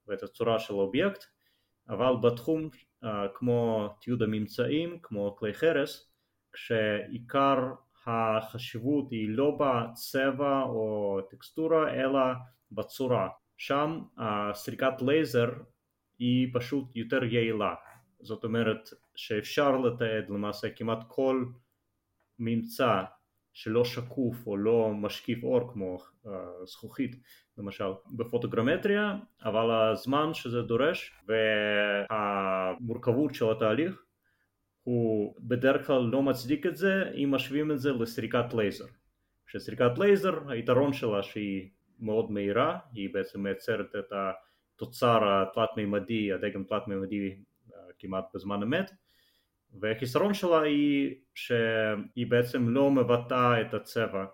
ואת הצורה של האובייקט, אבל בתחום uh, כמו תיעוד הממצאים, כמו כלי חרס, כשעיקר החשיבות היא לא בצבע או טקסטורה אלא בצורה, שם הסריקת לייזר היא פשוט יותר יעילה, זאת אומרת שאפשר לתעד למעשה כמעט כל ממצא שלא שקוף או לא משקף אור כמו uh, זכוכית למשל בפוטוגרמטריה אבל הזמן שזה דורש והמורכבות של התהליך הוא בדרך כלל לא מצדיק את זה אם משווים את זה לסריקת לייזר. שסריקת לייזר היתרון שלה שהיא מאוד מהירה היא בעצם מייצרת את התוצר התלת מימדי הדגם תלת מימדי uh, כמעט בזמן אמת והחיסרון שלה היא שהיא בעצם לא מבטאה את הצבע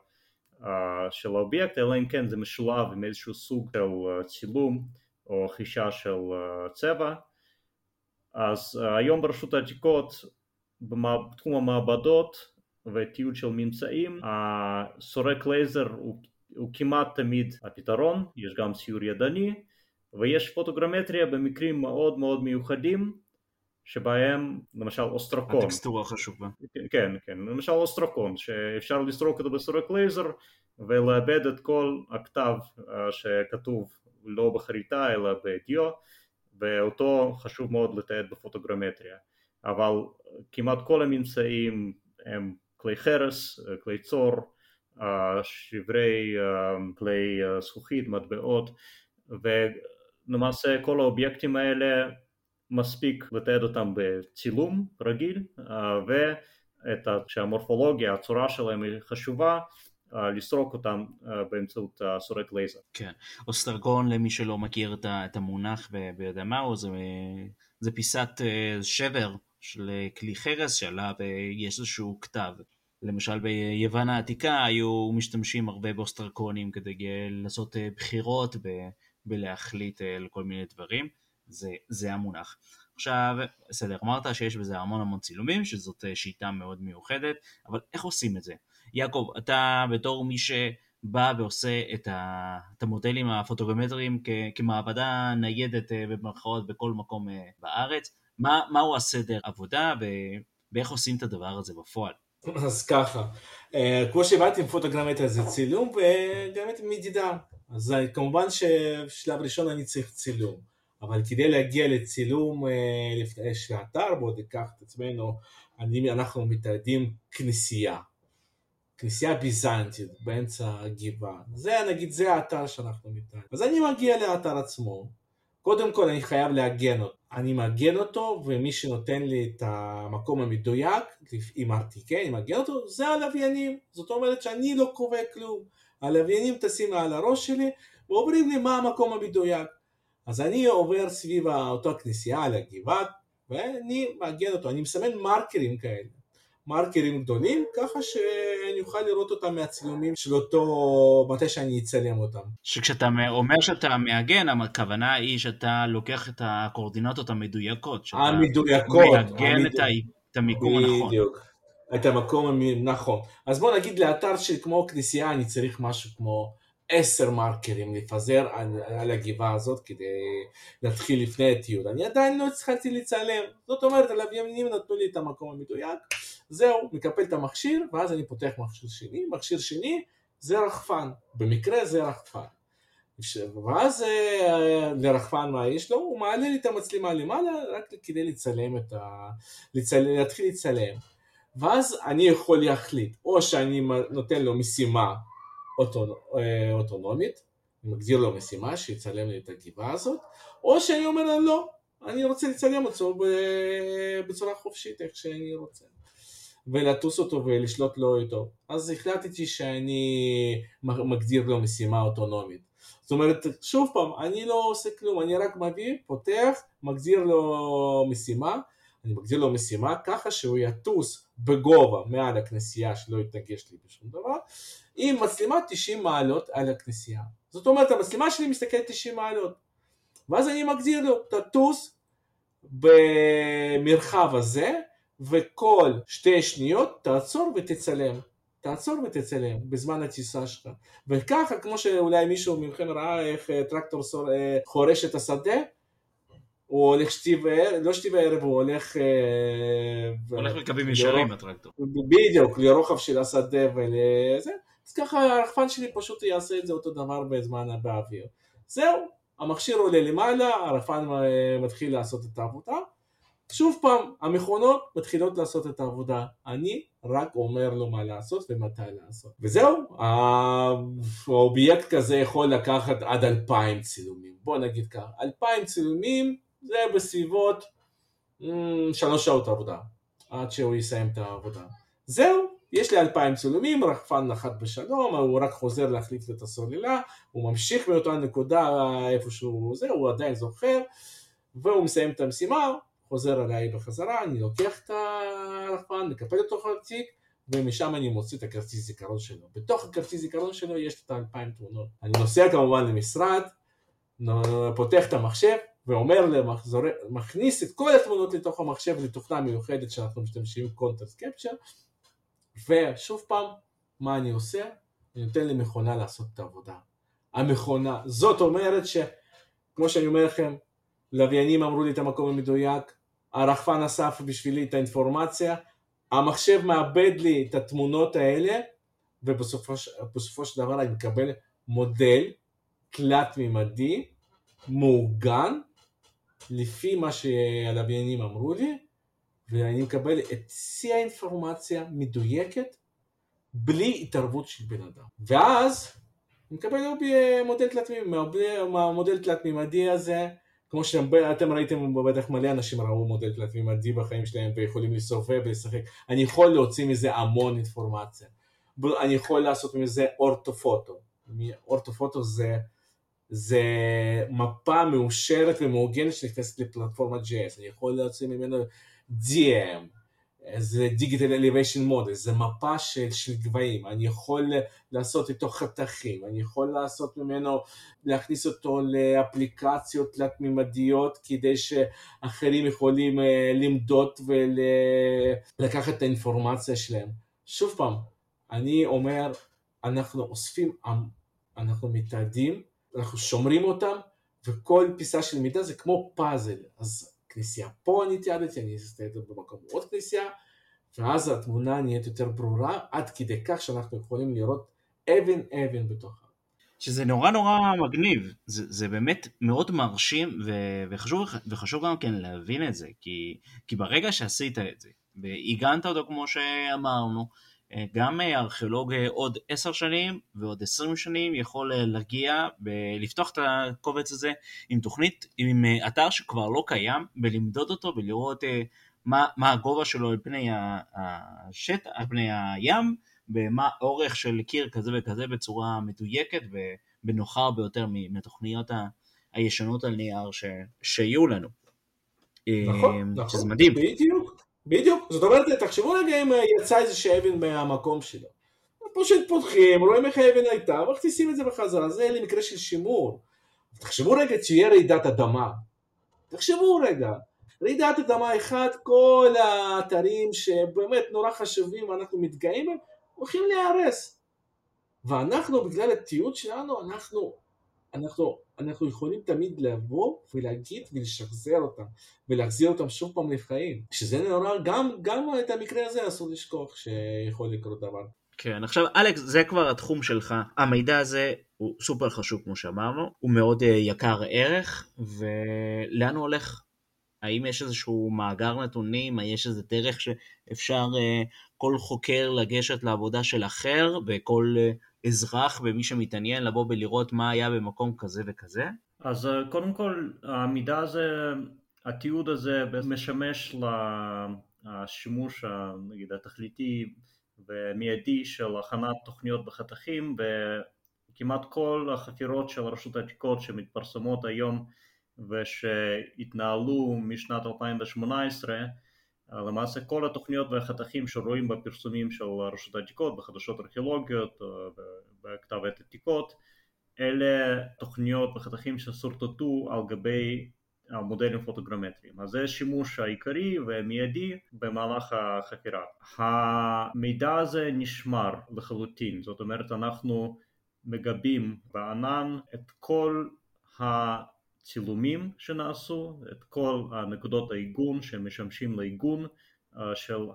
uh, של האובייקט אלא אם כן זה משולב עם איזשהו סוג של uh, צילום או חישה של uh, צבע. אז uh, היום ברשות העתיקות בתחום המעבדות ותיעוד של ממצאים הסורק לייזר הוא, הוא כמעט תמיד הפתרון יש גם ציור ידני ויש פוטוגרמטריה במקרים מאוד מאוד מיוחדים שבהם למשל אוסטרוקון. הטקסטורה חשובה. כן, כן, למשל אוסטרוקון, שאפשר לסרוק אותו בסורק לייזר ולאבד את כל הכתב שכתוב לא בחריטה אלא בדיו, ואותו חשוב מאוד לתעד בפוטוגרמטריה. אבל כמעט כל הממצאים הם כלי חרס, כלי צור, שברי כלי זכוכית, מטבעות, ולמעשה כל האובייקטים האלה מספיק לתעד אותם בצילום רגיל ושהמורפולוגיה, הצורה שלהם היא חשובה לסרוק אותם באמצעות סורק לייזר. כן, אוסטרגון למי שלא מכיר את המונח ויודע מהו זה, זה פיסת שבר של כלי חרס שעליו יש איזשהו כתב. למשל ביוון העתיקה היו משתמשים הרבה באוסטרקונים כדי לעשות בחירות ולהחליט על כל מיני דברים. זה, זה המונח. עכשיו, בסדר, אמרת שיש בזה המון המון צילומים, שזאת אה, שיטה מאוד מיוחדת, אבל איך עושים את זה? יעקב, אתה בתור מי בא ועושה את, המודלים הפוטוגרמטריים כמעבדה ניידת במרכאות בכל מקום בארץ. מה, מהו הסדר עבודה ואיך עושים את הדבר הזה בפועל? אז ככה, כמו שהבנתי פוטוגרמטר זה צילום וגם את מדידה. אז כמובן ששלב ראשון אני צריך צילום, אבל כדי להגיע לצילום לפני שהאתר בוא ניקח את עצמנו, אני, אנחנו מתעדים כנסייה. כנסייה ביזנטית באמצע הגבעה. זה נגיד, זה האתר שאנחנו מתארים. אז אני מגיע לאתר עצמו, קודם כל אני חייב לעגן אותו. אני מעגן אותו, ומי שנותן לי את המקום המדויק, עם RTK, אני מעגן אותו, זה הלוויינים. זאת אומרת שאני לא קובע כלום. הלוויינים טסים על הראש שלי, ואומרים לי מה המקום המדויק. אז אני עובר סביב אותה כנסייה על הגבעה, ואני מעגן אותו, אני מסמן מרקרים כאלה. מרקרים גדולים, ככה שאני אוכל לראות אותם מהצילומים של אותו, מתי שאני אצלם אותם. שכשאתה אומר שאתה מעגן, הכוונה היא שאתה לוקח את הקורדינטות המדויקות. המדויקות. מעגן המדו... את המיקום הנכון. בדיוק. את המקום הנכון. אז בוא נגיד לאתר של כמו כנסייה אני צריך משהו כמו עשר מרקרים לפזר על, על הגבעה הזאת כדי להתחיל לפני הטיול. אני עדיין לא הצלחתי לצלם. זאת אומרת, הלוויינים נתנו לי את המקום המדויק. זהו, מקפל את המכשיר, ואז אני פותח מכשיר שני, מכשיר שני זה רחפן, במקרה זה רחפן. ואז אה, לרחפן מה יש לו? הוא מעלה לי את המצלמה למעלה רק כדי לצלם את ה... לצל... להתחיל לצלם. ואז אני יכול להחליט, או שאני נותן לו משימה. אה, אוטונומית, אני מגדיר לו משימה שיצלם לי את הגבעה הזאת, או שאני אומר לו לא, אני רוצה לצלם אותו בצורה חופשית, איך שאני רוצה. ולטוס אותו ולשלוט לו איתו. אז החלטתי שאני מגדיר לו משימה אוטונומית. זאת אומרת, שוב פעם, אני לא עושה כלום, אני רק מביא, פותח, מגדיר לו משימה, אני מגדיר לו משימה ככה שהוא יטוס בגובה מעל הכנסייה שלא יתנגש לי בשום דבר, עם מצלמה 90 מעלות על הכנסייה. זאת אומרת, המצלמה שלי מסתכלת 90 מעלות. ואז אני מגדיר לו, תטוס במרחב הזה, וכל שתי שניות תעצור ותצלם. תעצור ותצלם בזמן הטיסה שלך. וככה, כמו שאולי מישהו מכם ראה איך אה, טרקטור אה, חורש את השדה, הוא הולך שתי וערב, לא שתי וערב, הוא הולך... אה, הולך לקווים ישרים הטרקטור. בדיוק, לרוחב של השדה ולזה. אז ככה הרחפן שלי פשוט יעשה את זה אותו דבר בזמן באוויר. זהו, המכשיר עולה למעלה, הרחפן מתחיל לעשות את העבודה. שוב פעם, המכונות מתחילות לעשות את העבודה, אני רק אומר לו מה לעשות ומתי לעשות. וזהו, האובייקט כזה יכול לקחת עד אלפיים צילומים. בוא נגיד ככה, אלפיים צילומים זה בסביבות mm, שלוש שעות עבודה, עד שהוא יסיים את העבודה. זהו, יש לי אלפיים צילומים, רחפן נחת בשלום, הוא רק חוזר להחליף את הסוללה, הוא ממשיך מאותה נקודה איפה שהוא זה, הוא עדיין זוכר, והוא מסיים את המשימה, חוזר אליי בחזרה, אני לוקח את הרחפן, מקפל אותו לתיק, ומשם אני מוציא את הכרטיס זיכרון שלו. בתוך הכרטיס זיכרון שלו יש את האלפיים תמונות. אני נוסע כמובן למשרד, פותח את המחשב, ואומר למחזור, מכניס את כל התמונות לתוך המחשב לתוכנה מיוחדת שאנחנו משתמשים קונטרס קפצ'ר, ושוב פעם, מה אני עושה? אני נותן למכונה לעשות את העבודה. המכונה, זאת אומרת שכמו שאני אומר לכם, לוויינים אמרו לי את המקום המדויק, הרחפן אסף בשבילי את האינפורמציה, המחשב מאבד לי את התמונות האלה, ובסופו של דבר אני מקבל מודל תלת מימדי, מעוגן, לפי מה שהלוויינים אמרו לי, ואני מקבל את שיא האינפורמציה מדויקת, בלי התערבות של בן אדם. ואז אני מקבל מודל תלת מימדי, המודל תלת מימדי הזה. כמו שאתם ראיתם בטח מלא אנשים ראו מודל תלת מימדי בחיים שלהם ויכולים לסובב ולשחק, אני יכול להוציא מזה המון אינפורמציה, אני יכול לעשות מזה אורטופוטו, אורטופוטו זה, זה מפה מאושרת ומעוגנת שנכנסת לפלטפורמת JS, אני יכול להוציא ממנו DM, זה דיגיטל אליביישן מודל, זה מפה של, של גבהים, אני יכול לעשות איתו חתכים, אני יכול לעשות ממנו, להכניס אותו לאפליקציות תלת-ממדיות כדי שאחרים יכולים אה, למדוד ולקחת את האינפורמציה שלהם. שוב פעם, אני אומר, אנחנו אוספים, אנחנו מתעדים, אנחנו שומרים אותם, וכל פיסה של מידע זה כמו פאזל. אז כנסייה פה אני תיעדתי, אני אסתכל במקום עוד כנסייה, ואז התמונה נהיית יותר ברורה, עד כדי כך שאנחנו יכולים לראות אבן אבן בתוכה. שזה נורא נורא מגניב, זה, זה באמת מאוד מרשים ו, וחשוב, וחשוב גם כן להבין את זה, כי, כי ברגע שעשית את זה, ועיגנת אותו כמו שאמרנו, גם ארכיאולוג עוד עשר שנים ועוד עשרים שנים יכול אה, להגיע ולפתוח את הקובץ הזה עם תוכנית, עם אה, אתר שכבר לא קיים, ולמדוד אותו ולראות מה, מה הגובה שלו על פני השטח, על פני הים, ומה אורך של קיר כזה וכזה בצורה מדויקת ובנוחה ביותר מתוכניות הישנות על נייר ש, שיהיו לנו. נכון, נכון, מדהים. בדיוק, בדיוק. זאת אומרת, תחשבו רגע אם יצא איזה אבן מהמקום שלו. פשוט פותחים, רואים איך האבן הייתה, מכניסים את זה בחזרה, זה למקרה של שימור. תחשבו רגע, תהיה רעידת אדמה. תחשבו רגע, רעידת אדמה אחת, כל האתרים שבאמת נורא חשובים ואנחנו מתגאים בהם, הולכים להיהרס. ואנחנו, בגלל התיעוד שלנו, אנחנו, אנחנו, אנחנו יכולים תמיד לבוא ולהגיד ולשחזר אותם, ולהחזיר אותם שוב פעם לחיים. שזה נורא, גם, גם את המקרה הזה אסור לשכוח שיכול לקרות דבר. כן, עכשיו אלכס, זה כבר התחום שלך. המידע הזה הוא סופר חשוב כמו שאמרנו, הוא מאוד uh, יקר ערך, ולאן הוא הולך? האם יש איזשהו מאגר נתונים, האם יש איזה דרך שאפשר uh, כל חוקר לגשת לעבודה של אחר, וכל uh, אזרח ומי שמתעניין לבוא ולראות מה היה במקום כזה וכזה? אז uh, קודם כל, המידע הזה, התיעוד הזה משמש לשימוש, נגיד, התכליתי ומיידי של הכנת תוכניות בחתכים, וכמעט כל החפירות של רשות העתיקות שמתפרסמות היום ושהתנהלו משנת 2018 למעשה כל התוכניות והחתכים שרואים בפרסומים של רשות העתיקות, בחדשות ארכיאולוגיות, בכתב עת עתיקות, אלה תוכניות וחתכים ששורטטו על גבי המודלים פוטוגרמטריים. אז זה השימוש העיקרי והמיידי במהלך החקירה. המידע הזה נשמר לחלוטין, זאת אומרת אנחנו מגבים בענן את כל ה... צילומים שנעשו, את כל הנקודות העיגון שמשמשים לעיגון אה, של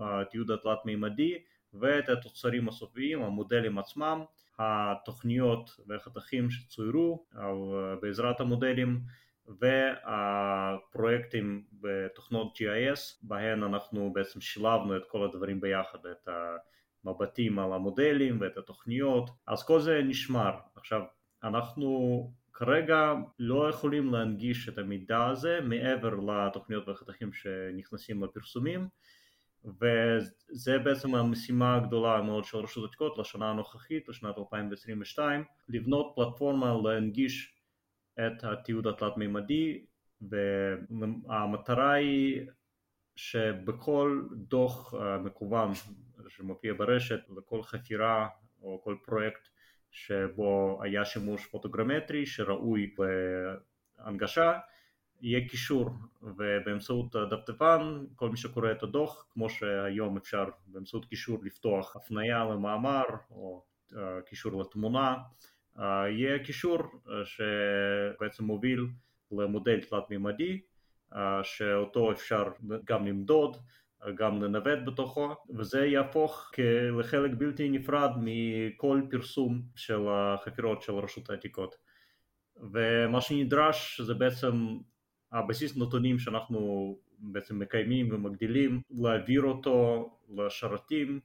התיעוד התלת מימדי ואת התוצרים הסופיים, המודלים עצמם, התוכניות והחתכים שצוירו אה, בעזרת המודלים והפרויקטים בתוכנות GIS בהן אנחנו בעצם שילבנו את כל הדברים ביחד, את המבטים על המודלים ואת התוכניות, אז כל זה נשמר. עכשיו אנחנו כרגע לא יכולים להנגיש את המידע הזה מעבר לתוכניות והחתכים שנכנסים לפרסומים וזה בעצם המשימה הגדולה מאוד של רשות העתיקות לשנה הנוכחית, לשנת 2022, לבנות פלטפורמה להנגיש את התיעוד התלת-מימדי והמטרה היא שבכל דוח מקוון שמופיע ברשת, לכל חפירה או כל פרויקט שבו היה שימוש פוטוגרמטרי שראוי בהנגשה, יהיה קישור ובאמצעות הדפדפן כל מי שקורא את הדוח כמו שהיום אפשר באמצעות קישור לפתוח הפנייה למאמר או קישור לתמונה יהיה קישור שבעצם מוביל למודל תלת מימדי שאותו אפשר גם למדוד גם לנווט בתוכו, וזה יהפוך לחלק בלתי נפרד מכל פרסום של החקירות של רשות העתיקות. ומה שנדרש זה בעצם הבסיס נתונים שאנחנו בעצם מקיימים ומגדילים, להעביר אותו לשרתים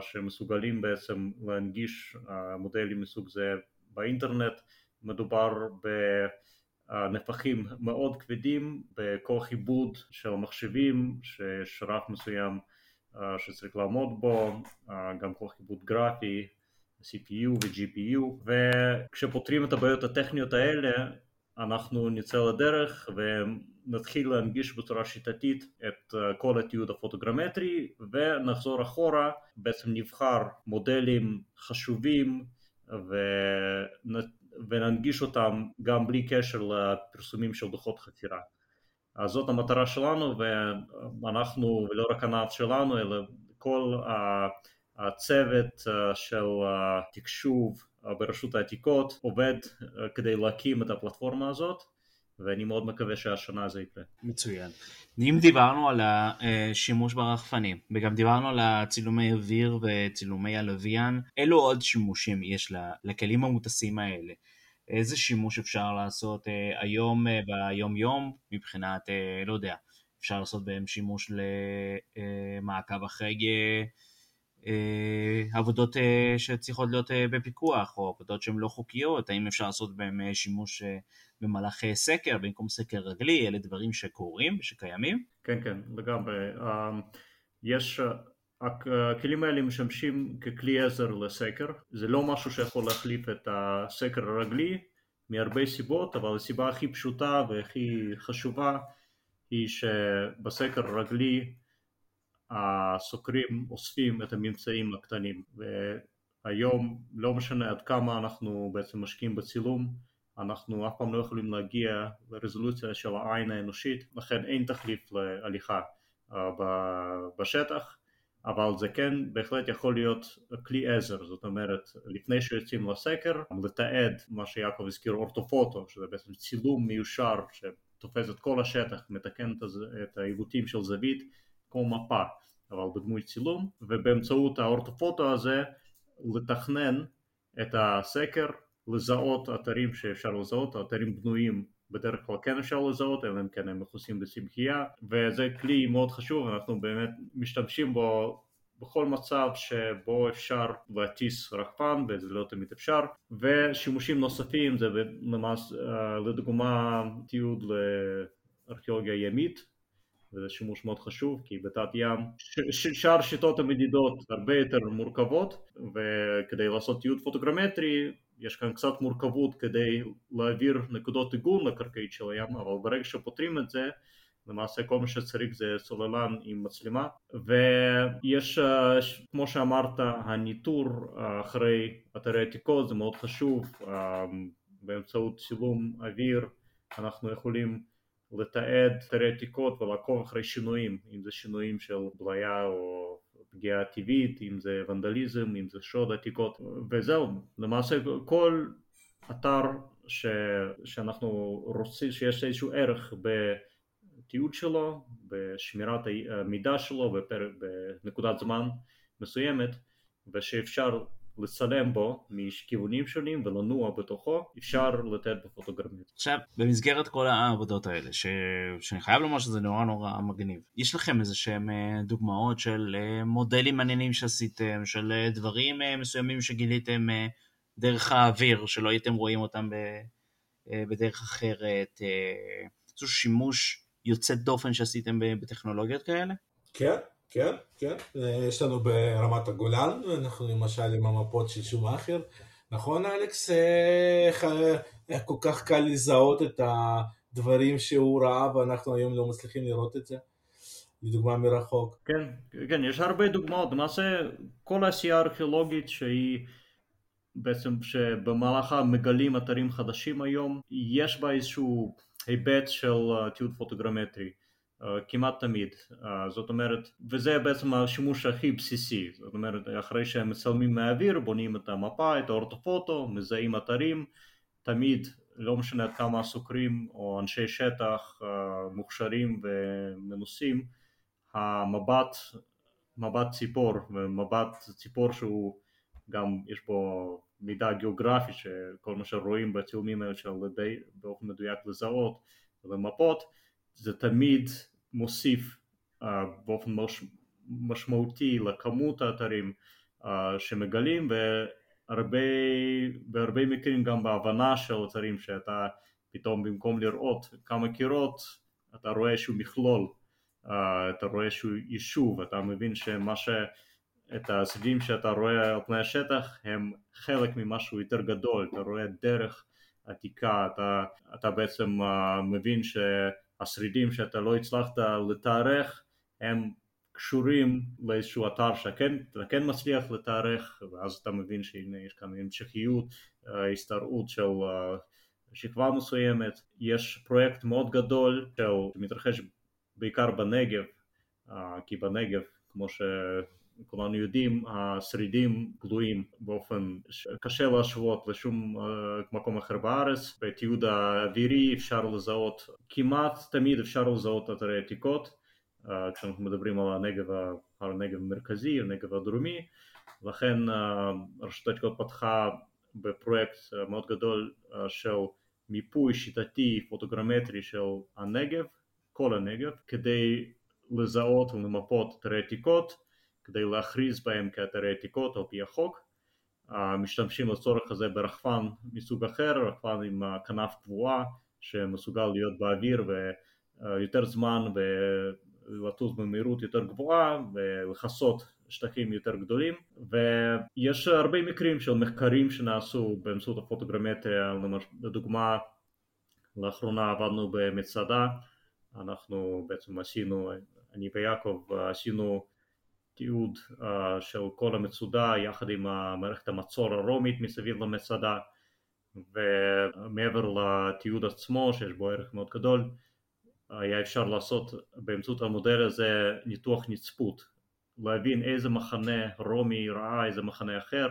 שמסוגלים בעצם להנגיש מודלים מסוג זה באינטרנט. מדובר ב... נפחים מאוד כבדים בכוח עיבוד של מחשבים שיש רף מסוים שצריך לעמוד בו, גם כוח עיבוד גרפי, CPU ו-GPU וכשפותרים את הבעיות הטכניות האלה אנחנו נצא לדרך ונתחיל להנגיש בצורה שיטתית את כל התיעוד הפוטוגרמטרי ונחזור אחורה, בעצם נבחר מודלים חשובים וננגיש אותם גם בלי קשר לפרסומים של דוחות חקירה. אז זאת המטרה שלנו ואנחנו, ולא רק הנעת שלנו, אלא כל הצוות של התקשוב ברשות העתיקות עובד כדי להקים את הפלטפורמה הזאת ואני מאוד מקווה שהשנה זה יקרה. מצוין. אם דיברנו על השימוש ברחפנים וגם דיברנו על הצילומי אוויר וצילומי הלוויין, אילו עוד שימושים יש לכלים המוטסים האלה? איזה שימוש אפשר לעשות היום ביום יום מבחינת, לא יודע, אפשר לעשות בהם שימוש למעקב אחרי אה, עבודות אה, שצריכות להיות אה, בפיקוח, או עבודות שהן לא חוקיות, האם אפשר לעשות בהם שימוש במהלך סקר במקום סקר רגלי, אלה דברים שקורים ושקיימים? כן, כן, לגמרי. יש, הכלים האלה משמשים ככלי עזר לסקר, זה לא משהו שיכול להחליף את הסקר הרגלי מהרבה סיבות, אבל הסיבה הכי פשוטה והכי חשובה היא שבסקר הרגלי הסוקרים אוספים את הממצאים הקטנים והיום לא משנה עד כמה אנחנו בעצם משקיעים בצילום אנחנו אף פעם לא יכולים להגיע לרזולוציה של העין האנושית לכן אין תחליף להליכה uh, בשטח אבל זה כן בהחלט יכול להיות כלי עזר, זאת אומרת לפני שיוצאים לסקר לתעד מה שיעקב הזכיר אורטופוטו שזה בעצם צילום מיושר שתופס את כל השטח, מתקן את העיוותים של זווית כמו מפה אבל בדמוי צילום ובאמצעות האורטופוטו הזה לתכנן את הסקר, לזהות אתרים שאפשר לזהות, אתרים בנויים בדרך כלל כן אפשר לזהות, אלא אם כן הם מכוסים בצמחייה וזה כלי מאוד חשוב, אנחנו באמת משתמשים בו בכל מצב שבו אפשר להטיס רחפן, וזה לא תמיד אפשר, ושימושים נוספים זה למעש, לדוגמה תיעוד לארכיאולוגיה ימית וזה שימוש מאוד חשוב כי בתת ים שאר שיטות המדידות הרבה יותר מורכבות וכדי לעשות תיעוד פוטוגרמטרי יש כאן קצת מורכבות כדי להעביר נקודות עיגון לקרקעית של הים אבל ברגע שפותרים את זה למעשה כל מה שצריך זה סוללן עם מצלמה. ויש כמו שאמרת הניטור אחרי אתרי עתיקות זה מאוד חשוב באמצעות צילום אוויר אנחנו יכולים לתעד אתרי עתיקות ולעקוב אחרי שינויים, אם זה שינויים של בליה או פגיעה טבעית, אם זה ונדליזם, אם זה שוד עתיקות, וזהו, למעשה כל אתר ש... שאנחנו רוצים, שיש איזשהו ערך בתיעוד שלו, בשמירת המידע שלו בפר... בנקודת זמן מסוימת, ושאפשר לצלם בו מכיוונים שונים ולנוע בתוכו, אפשר לתת בפוטוגרמית. עכשיו, במסגרת כל העבודות האלה, ש... שאני חייב לומר שזה נורא נורא מגניב, יש לכם איזה שהם אה, דוגמאות של אה, מודלים מעניינים שעשיתם, של אה, דברים מסוימים שגיליתם דרך האוויר, שלא הייתם רואים אותם ב... בדרך אחרת, איזשהו שימוש יוצא דופן שעשיתם בטכנולוגיות כאלה? כן, כן, כן, אה, יש לנו ברמת הגולן, אנחנו למשל עם המפות של שומאכר, נכון אלכס? אה, איך, איך כל כך קל לזהות את הדברים שהוא ראה ואנחנו היום לא מצליחים לראות את זה? לדוגמה מרחוק. כן, כן, יש הרבה דוגמאות, למעשה כל העשייה הארכיאולוגית שהיא בעצם שבמהלכה מגלים אתרים חדשים היום, יש בה איזשהו היבט של אה, תיעוד פוטוגרמטרי. כמעט תמיד, זאת אומרת, וזה בעצם השימוש הכי בסיסי, זאת אומרת, אחרי שהם מצלמים מהאוויר, בונים את המפה, את האורטופוטו, מזהים אתרים, תמיד, לא משנה עד כמה סוקרים או אנשי שטח מוכשרים ומנוסים, המבט, מבט ציפור, ומבט ציפור שהוא גם, יש בו מידע גיאוגרפי, שכל מה שרואים בצילומים האלה של באופן מדויק לזהות ומפות, זה תמיד מוסיף uh, באופן מש, משמעותי לכמות האתרים uh, שמגלים ובהרבה מקרים גם בהבנה של אתרים שאתה פתאום במקום לראות כמה קירות אתה רואה איזשהו מכלול, uh, אתה רואה איזשהו יישוב, אתה מבין שמה ש... את השרידים שאתה רואה על פני השטח הם חלק ממשהו יותר גדול, אתה רואה דרך עתיקה, אתה, אתה בעצם uh, מבין ש... השרידים שאתה לא הצלחת לתארך הם קשורים לאיזשהו אתר שאתה כן מצליח לתארך ואז אתה מבין שהנה יש כאן המשכיות, הסתרעות של אה, שכבה מסוימת, יש פרויקט מאוד גדול שמתרחש בעיקר בנגב, אה, כי בנגב כמו כולנו יודעים, השרידים גלויים באופן שקשה להשוות לשום מקום אחר בארץ, בתיעוד האווירי אפשר לזהות, כמעט תמיד אפשר לזהות אתרי עתיקות, כשאנחנו מדברים על הנגב, על הנגב המרכזי, הנגב הדרומי, לכן רשות העתיקות פתחה בפרויקט מאוד גדול של מיפוי שיטתי פוטוגרמטרי של הנגב, כל הנגב, כדי לזהות ולמפות אתרי עתיקות, כדי להכריז בהם כאתרי עתיקות על פי החוק. משתמשים לצורך הזה ברחפן מסוג אחר, רחפן עם כנף קבועה שמסוגל להיות באוויר ויותר זמן ולטוס במהירות יותר גבוהה ולכסות שטחים יותר גדולים. ויש הרבה מקרים של מחקרים שנעשו באמצעות הפוטוגרמטריה. לדוגמה לאחרונה עבדנו במצדה. אנחנו בעצם עשינו, אני ויעקב עשינו תיעוד של כל המצודה יחד עם מערכת המצור הרומית מסביב למצדה ומעבר לתיעוד עצמו שיש בו ערך מאוד גדול היה אפשר לעשות באמצעות המודל הזה ניתוח נצפות. להבין איזה מחנה רומי ראה איזה מחנה אחר,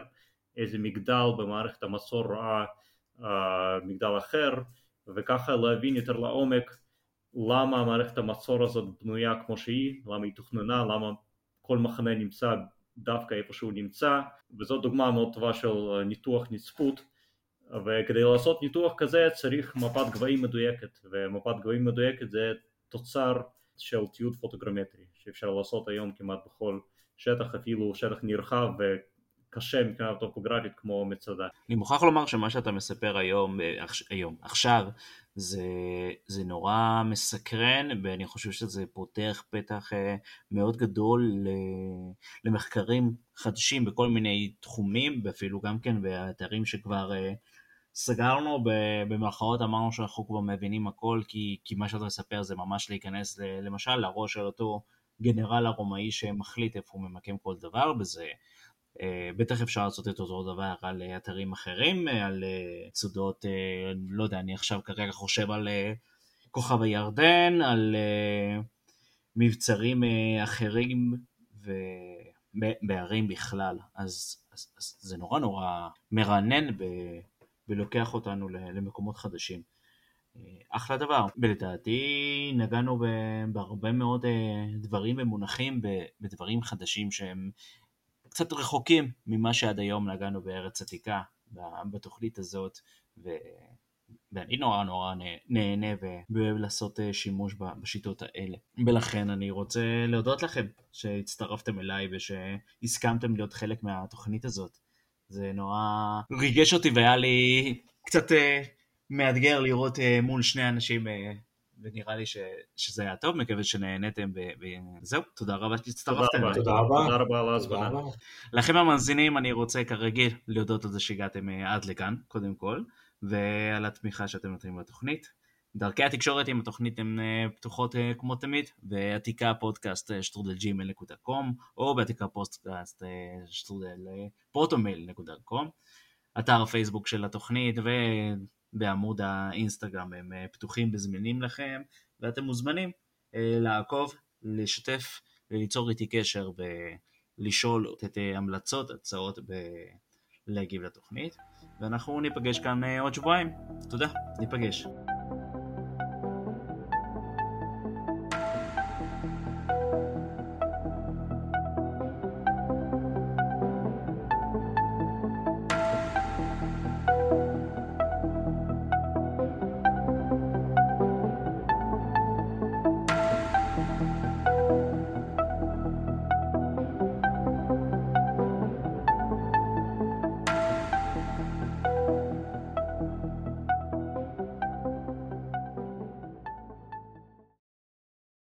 איזה מגדל במערכת המצור ראה uh, מגדל אחר, וככה להבין יותר לעומק למה מערכת המצור הזאת בנויה כמו שהיא, למה היא תוכננה, למה כל מחנה נמצא דווקא איפה שהוא נמצא, וזאת דוגמה מאוד טובה של ניתוח נצפות, וכדי לעשות ניתוח כזה צריך מפת גבהים מדויקת, ומפת גבהים מדויקת זה תוצר של תיעוד פוטוגרמטרי שאפשר לעשות היום כמעט בכל שטח, אפילו שטח נרחב וקשה מבחינה טופוגרפית כמו מצדה. אני מוכרח לומר שמה שאתה מספר היום, היום עכשיו, זה, זה נורא מסקרן ואני חושב שזה פותח פתח אה, מאוד גדול למחקרים חדשים בכל מיני תחומים ואפילו גם כן באתרים שכבר אה, סגרנו, במרכאות אמרנו שאנחנו כבר מבינים הכל, כי, כי מה שאתה מספר זה ממש להיכנס למשל לראש של אותו גנרל הרומאי שמחליט איפה הוא ממקם כל דבר, וזה אה, בטח אפשר לעשות את אותו דבר על אתרים אחרים, על צודות, אה, לא יודע, אני עכשיו כרגע חושב על אה, כוכב הירדן, על מבצרים אחרים ובערים בכלל, אז, אז, אז זה נורא נורא מרענן ב... ולוקח אותנו למקומות חדשים. אה, אחלה דבר. ולדעתי נגענו בהרבה מאוד אה, דברים ומונחים בדברים חדשים שהם קצת רחוקים ממה שעד היום נגענו בארץ עתיקה בתוכנית הזאת, ו... ואני נורא נורא נהנה ואוהב לעשות אה, שימוש בשיטות האלה. ולכן אני רוצה להודות לכם שהצטרפתם אליי ושהסכמתם להיות חלק מהתוכנית הזאת. זה נורא ריגש אותי והיה לי קצת uh, מאתגר לראות uh, מול שני אנשים, ונראה לי ש, שזה היה טוב, מקווה שנהנתם, וזהו, תודה רבה שהצטרפתם. תודה רבה. תודה רבה על ההזמנה. לכם המאזינים, אני רוצה כרגיל להודות על זה שהגעתם uh, עד לכאן, קודם כל, ועל התמיכה שאתם נותנים בתוכנית. דרכי התקשורת עם התוכנית הן אה, פתוחות אה, כמו תמיד, בעתיקה פודקאסט אה, שטרודל gmail.com או בעתיקה פודקאסט שטרודל protonmail.com אתר הפייסבוק של התוכנית ובעמוד האינסטגרם הם פתוחים וזמינים לכם ואתם מוזמנים לעקוב, לשתף, ליצור איתי קשר ולשאול את המלצות, הצעות ולהגיב לתוכנית ואנחנו ניפגש כאן עוד שבועיים. תודה, ניפגש.